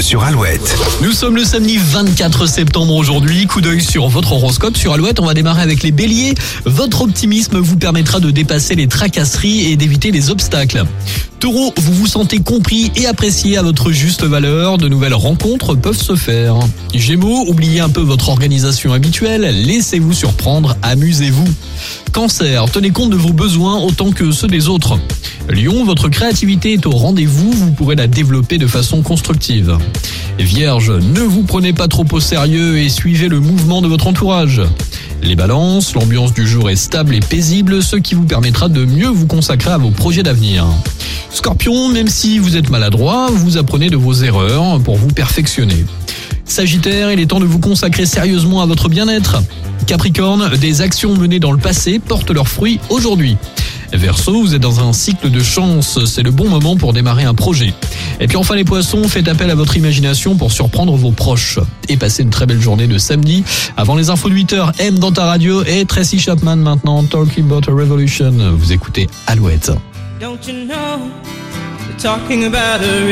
sur Alouette. Nous sommes le samedi 24 septembre aujourd'hui. Coup d'œil sur votre horoscope sur Alouette. On va démarrer avec les béliers. Votre optimisme vous permettra de dépasser les tracasseries et d'éviter les obstacles. Taureau, vous vous sentez compris et apprécié à votre juste valeur. De nouvelles rencontres peuvent se faire. Gémeaux, oubliez un peu votre organisation habituelle. Laissez-vous surprendre. Amusez-vous. Cancer, tenez compte de vos besoins autant que ceux des autres. Lion, votre créativité est au rendez-vous, vous pourrez la développer de façon constructive. Vierge, ne vous prenez pas trop au sérieux et suivez le mouvement de votre entourage. Les balances, l'ambiance du jour est stable et paisible, ce qui vous permettra de mieux vous consacrer à vos projets d'avenir. Scorpion, même si vous êtes maladroit, vous apprenez de vos erreurs pour vous perfectionner. Sagittaire, il est temps de vous consacrer sérieusement à votre bien-être. Capricorne, des actions menées dans le passé portent leurs fruits aujourd'hui. Verseau, vous êtes dans un cycle de chance, c'est le bon moment pour démarrer un projet. Et puis enfin les poissons, faites appel à votre imagination pour surprendre vos proches. Et passez une très belle journée de samedi. Avant les infos de 8h, M dans ta radio et Tracy Chapman maintenant, Talking About a Revolution. Vous écoutez Alouette. Don't you know, they're talking about a